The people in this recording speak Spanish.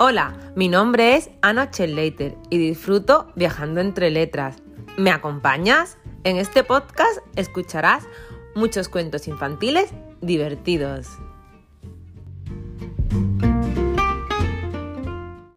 Hola, mi nombre es Anna Chelleiter y disfruto viajando entre letras. ¿Me acompañas? En este podcast escucharás muchos cuentos infantiles divertidos.